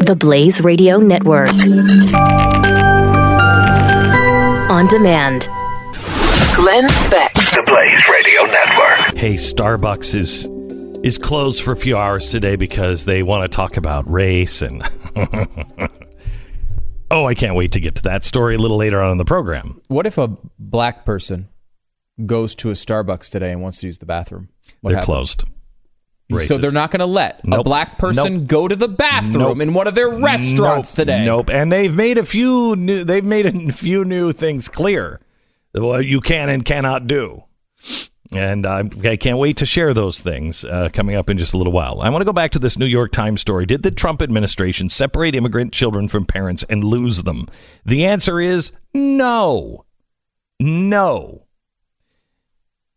The Blaze Radio Network. On demand. Glenn Beck. The Blaze Radio Network. Hey, Starbucks is is closed for a few hours today because they want to talk about race and Oh, I can't wait to get to that story a little later on in the program. What if a black person goes to a Starbucks today and wants to use the bathroom? What They're happens? closed. So they're not going to let a black person Nope. go to the bathroom Nope. in one of their restaurants nope, today. Nope. And they've made a few new they've made a few new things clear. What you can and cannot do. And I can't wait to share those things uh, coming up in just a little while. I want to go back to this New York Times story. Did the Trump administration separate immigrant children from parents and lose them? The answer is no. No.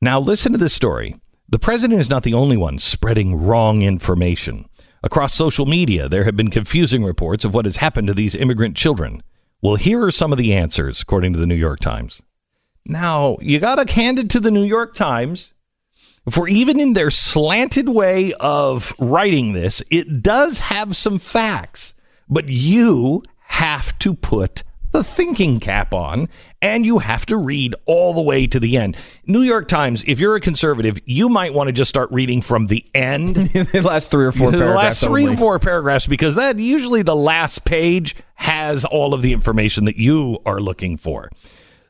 Now, listen to this story. The president is not the only one spreading wrong information. Across social media, there have been confusing reports of what has happened to these immigrant children. Well, here are some of the answers, according to the New York Times. Now, you got to hand it to the New York Times. For even in their slanted way of writing this, it does have some facts, but you have to put the thinking cap on and you have to read all the way to the end. New York Times, if you're a conservative, you might want to just start reading from the end the last three or four the paragraphs. last three only. or four paragraphs because that usually the last page has all of the information that you are looking for.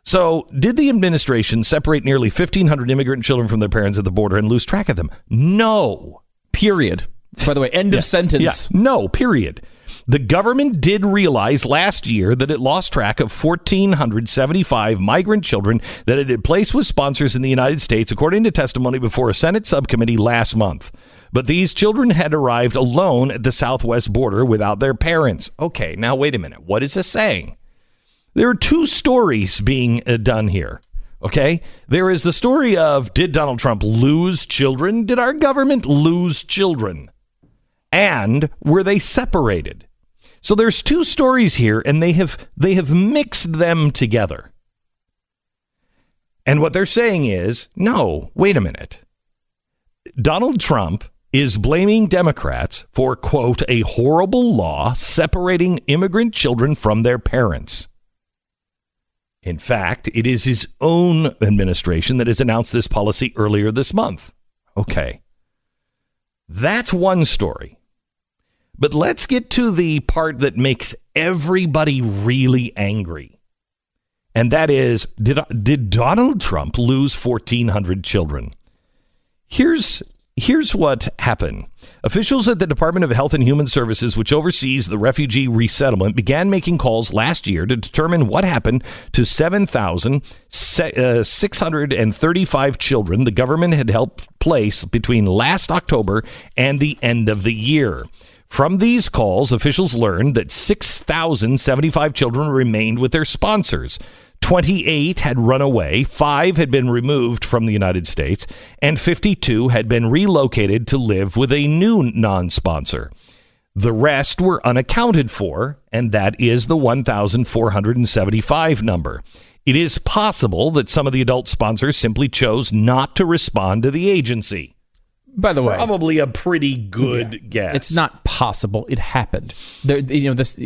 So, did the administration separate nearly 1,500 immigrant children from their parents at the border and lose track of them? No. Period. By the way, end of sentence. Yeah, no, period. The government did realize last year that it lost track of 1,475 migrant children that it had placed with sponsors in the United States, according to testimony before a Senate subcommittee last month. But these children had arrived alone at the southwest border without their parents. Okay, now wait a minute. What is this saying? There are two stories being uh, done here. Okay? There is the story of did Donald Trump lose children? Did our government lose children? And were they separated? So there's two stories here and they have they have mixed them together. And what they're saying is, no, wait a minute. Donald Trump is blaming Democrats for quote a horrible law separating immigrant children from their parents. In fact, it is his own administration that has announced this policy earlier this month. Okay. That's one story. But let's get to the part that makes everybody really angry. And that is did, did Donald Trump lose 1,400 children? Here's Here's what happened. Officials at the Department of Health and Human Services, which oversees the refugee resettlement, began making calls last year to determine what happened to 7,635 uh, children the government had helped place between last October and the end of the year. From these calls, officials learned that 6,075 children remained with their sponsors. 28 had run away, 5 had been removed from the United States, and 52 had been relocated to live with a new non sponsor. The rest were unaccounted for, and that is the 1,475 number. It is possible that some of the adult sponsors simply chose not to respond to the agency. By the way, Probably a pretty good guess. It's not possible. It happened. There, you know, this.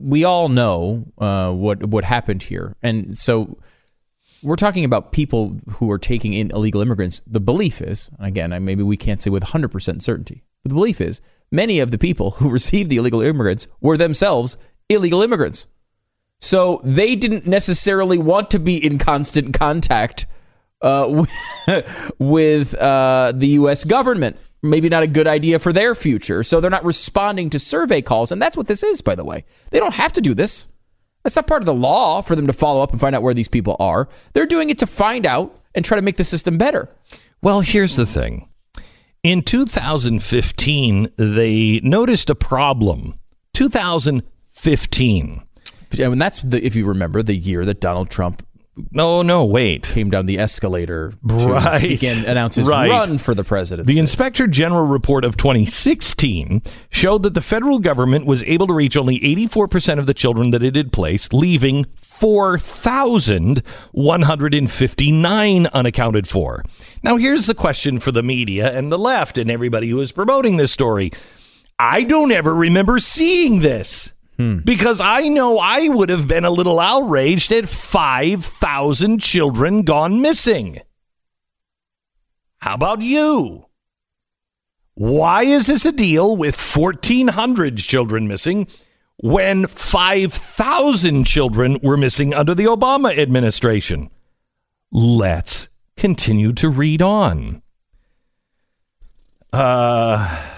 We all know uh, what what happened here, and so we're talking about people who are taking in illegal immigrants. The belief is, again, maybe we can't say with 100 percent certainty, but the belief is many of the people who received the illegal immigrants were themselves illegal immigrants. So they didn't necessarily want to be in constant contact uh, with uh, the U.S. government. Maybe not a good idea for their future. So they're not responding to survey calls. And that's what this is, by the way. They don't have to do this. That's not part of the law for them to follow up and find out where these people are. They're doing it to find out and try to make the system better. Well, here's the thing. In 2015, they noticed a problem. 2015. And that's, the, if you remember, the year that Donald Trump No, no, wait. came down the escalator to Right. begin announce his Right. run for the presidency. The Inspector General report of 2016 showed that the federal government was able to reach only 84% of the children that it had placed, leaving 4,159 unaccounted for. Now, here's the question for the media and the left and everybody who is promoting this story. I don't ever remember seeing this. Because I know I would have been a little outraged at 5,000 children gone missing. How about you? Why is this a deal with 1,400 children missing when 5,000 children were missing under the Obama administration? Let's continue to read on. Uh,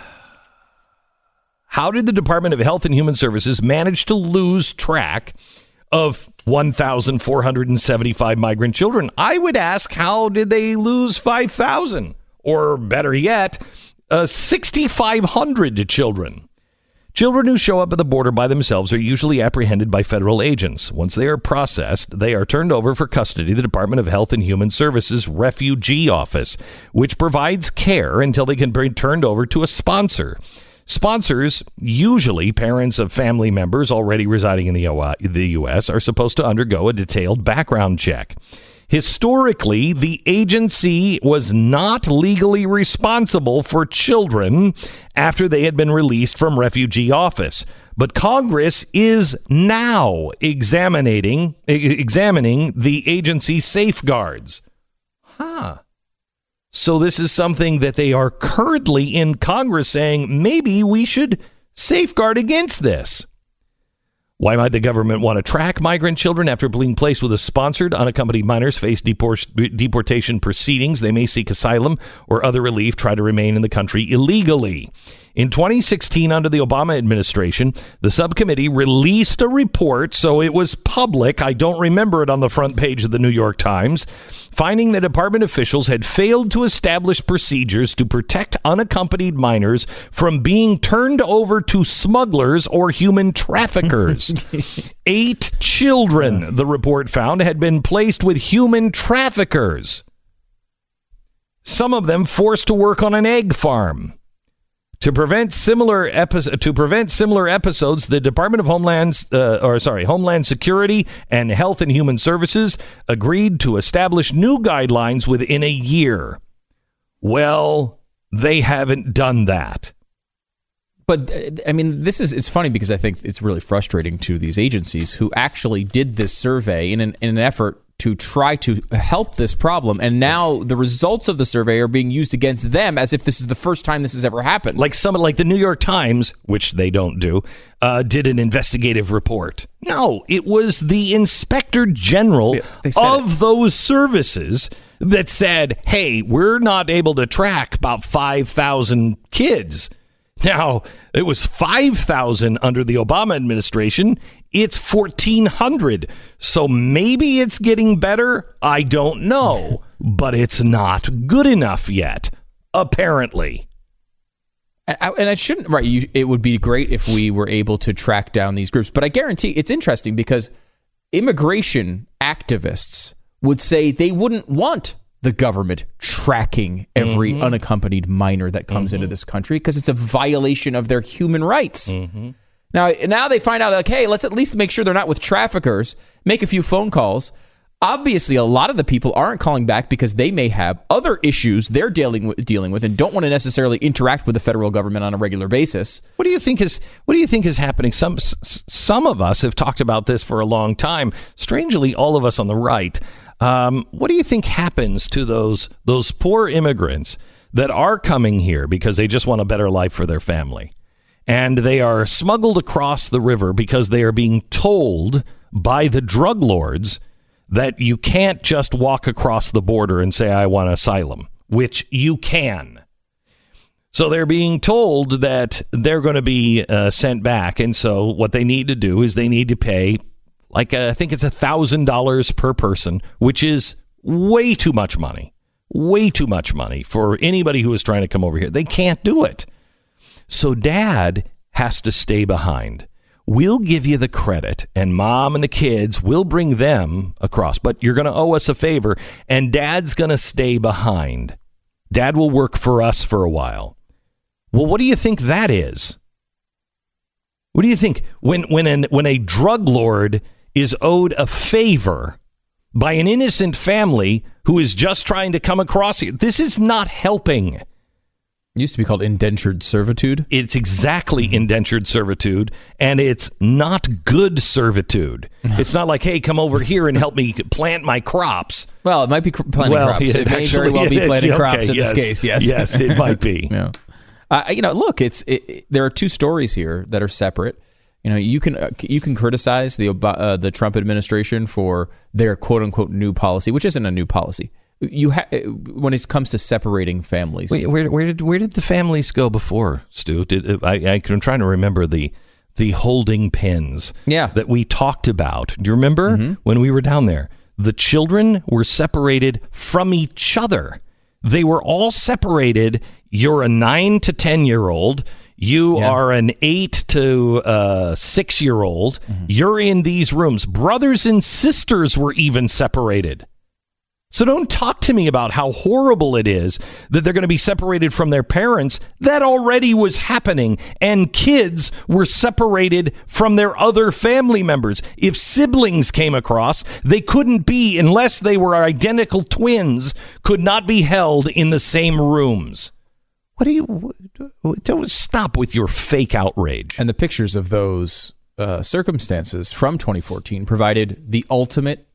how did the Department of Health and Human Services manage to lose track of 1,475 migrant children? I would ask, how did they lose 5,000? Or better yet, uh, 6,500 children. Children who show up at the border by themselves are usually apprehended by federal agents. Once they are processed, they are turned over for custody to the Department of Health and Human Services Refugee Office, which provides care until they can be turned over to a sponsor. Sponsors, usually parents of family members already residing in the, U.S., uh, are supposed to undergo a detailed background check. Historically, the agency was not legally responsible for children after they had been released from refugee office. But Congress is now examining examining the agency's safeguards. Huh. So this is something that they are currently in Congress saying maybe we should safeguard against this. Why might the government want to track migrant children after being placed with a sponsored unaccompanied minors face deport- deportation proceedings? They may seek asylum or other relief, try to remain in the country illegally. In 2016, under the Obama administration, the subcommittee released a report, so it was public. I don't remember it on the front page of the New York Times, finding that department officials had failed to establish procedures to protect unaccompanied minors from being turned over to smugglers or human traffickers. Eight children, the report found, had been placed with human traffickers. Some of them forced to work on an egg farm. To prevent similar epi- to prevent similar episodes, the Department of Homeland uh, or sorry, Homeland Security and Health and Human Services agreed to establish new guidelines within a year. Well, they haven't done that. But uh, I mean, this is it's funny because I think it's really frustrating to these agencies who actually did this survey in an, in an effort to try to help this problem, and now the results of the survey are being used against them as if this is the first time this has ever happened. Like someone like the New York Times, which they don't do, uh, did an investigative report. No, it was the inspector general Yeah, of those services that said, "Hey, we're not able to track about five thousand kids." Now, it was 5,000 under the Obama administration. It's 1,400. So maybe it's getting better. I don't know. but it's not good enough yet, apparently. And I- and I shouldn't right. You, it would be great if we were able to track down these groups, but I guarantee it's interesting because immigration activists would say they wouldn't want the government tracking every mm-hmm. unaccompanied minor that comes into mm-hmm. this country because it's a violation of their human rights. Mm-hmm. Now, now they find out like, hey, let's at least make sure they're not with traffickers. Make a few phone calls. Obviously, a lot of the people aren't calling back because they may have other issues they're dealing with, dealing with and don't want to necessarily interact with the federal government on a regular basis. What do you think is what do you think is happening? Some some of us have talked about this for a long time. Strangely, all of us on the right. Um, what do you think happens to those those poor immigrants that are coming here because they just want a better life for their family, and they are smuggled across the river because they are being told by the drug lords that you can't just walk across the border and say I want asylum, which you can. So they're being told that they're going to be uh, sent back, and so what they need to do is they need to pay, like uh, I think it's a thousand dollars per person, which is way too much money, way too much money for anybody who is trying to come over here. They can't do it. So dad has to stay behind. We'll give you the credit, and mom and the kids will bring them across, but you're going to owe us a favor, and dad's going to stay behind. Dad will work for us for a while. Well, what do you think that is? What do you think when when an, when a drug lord is owed a favor by an innocent family who is just trying to come across here? This is not helping. Used to be called indentured servitude. It's exactly indentured servitude, and it's not good servitude. it's not like, hey, come over here and help me plant my crops. Well, it might be cr- planting crops. yeah, It may actually, very well be it is. planting Okay, crops in yes. this case. Yes, yes, it might be. yeah. Uh, you know, look, it's it, it- there are two stories here that are separate. You know, you can uh, you can criticize the uh, the Trump administration for their quote unquote new policy, which isn't a new policy. You ha- uh, when it comes to separating families. Wait, where, where did where did the families go before, Stu? Did I, I I'm trying to remember the the holding pens Yeah. that we talked about. Do you remember when we were down there? The children were separated from each other. They were all separated. You're a nine to ten year old. You Yeah. are an eight to uh, six year old. You're in these rooms. Brothers and sisters were even separated. So don't talk to me about how horrible it is that they're going to be separated from their parents. That already was happening. And kids were separated from their other family members. If siblings came across, they couldn't be, unless they were identical twins, could not be held in the same rooms. What do you. Don't stop with your fake outrage. And the pictures of those uh, circumstances from 2014 provided the ultimate,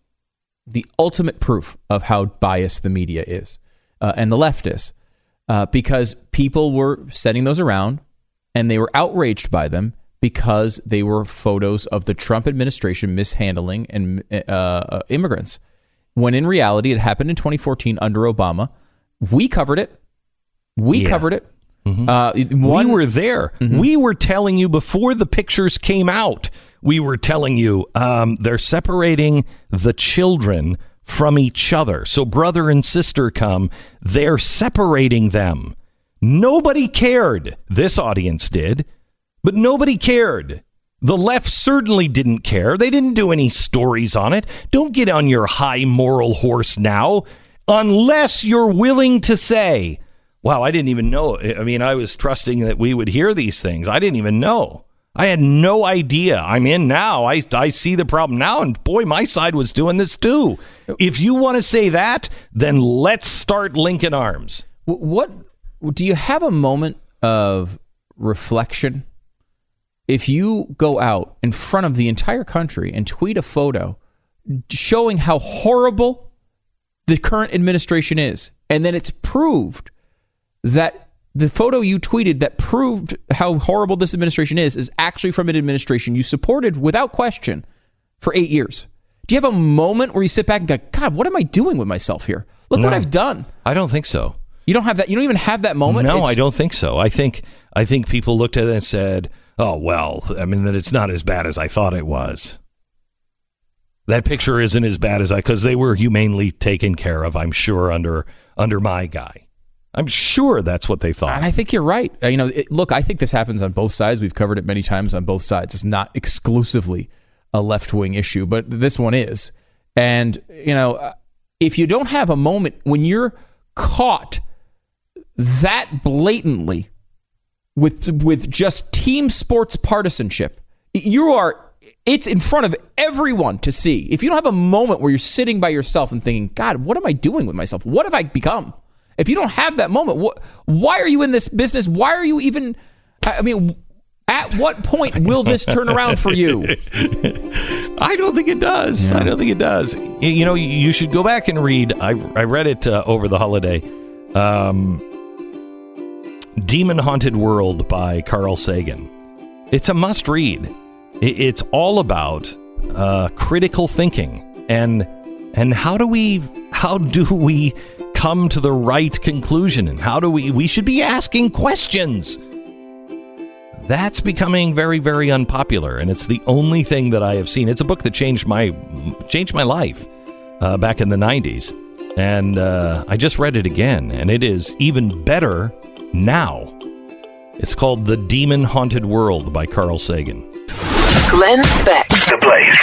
the ultimate proof of how biased the media is uh, and the left is, uh, because people were sending those around, and they were outraged by them because they were photos of the Trump administration mishandling and uh, uh, immigrants. When in reality, it happened in 2014 under Obama. We covered it. We Yeah. covered it. Mhm. Uh, one, we were there. We were telling you before the pictures came out. We were telling you um, they're separating the children from each other. So brother and sister come. They're separating them. Nobody cared. This audience did, but nobody cared. The left certainly didn't care. They didn't do any stories on it. Don't get on your high moral horse now unless you're willing to say, wow, I didn't even know. I mean, I was trusting that we would hear these things. I didn't even know. I had no idea. I'm in now. I, I see the problem now. And boy, my side was doing this too. If you want to say that, then let's start linking arms. What do you have a moment of reflection if you go out in front of the entire country and tweet a photo showing how horrible the current administration is, and then it's proved that the photo you tweeted that proved how horrible this administration is is actually from an administration you supported without question for eight years. Do you have a moment where you sit back and go, God, what am I doing with myself here? Look what I've done. I don't think so. You don't have that. You don't even have that moment. No, It's- I don't think so. I think I think people looked at it and said, "Oh well, I mean that it's not as bad as I thought it was." That picture isn't as bad as I because they were humanely taken care of. I'm sure under under my guy. I'm sure that's what they thought. And I think you're right. Uh, You know, it, look, I think this happens on both sides. We've covered it many times on both sides. It's not exclusively a left wing issue, but this one is. And you know, uh, if you don't have a moment when you're caught that blatantly with with just team sports partisanship, you are it's in front of everyone to see. If you don't have a moment where you're sitting by yourself and thinking, "God, what am I doing with myself? What have I become?" If you don't have that moment, what, why are you in this business? Why are you even I mean, at what point will this turn around for you? I don't think it does. I don't think it does. You know, you should go back and read. I I read it uh, over the holiday. Um, Demon Haunted World by Carl Sagan. It's a must read. It's all about uh, critical thinking and and how do we how do we come to the right conclusion and how do we we should be asking questions. That's becoming very very unpopular and it's the only thing that i have seen. It's a book that changed my changed my life uh, back in the 90s and uh, i just read it again and it is even better now. It's called the demon haunted world by carl sagan. Glenn Beck. The Blaze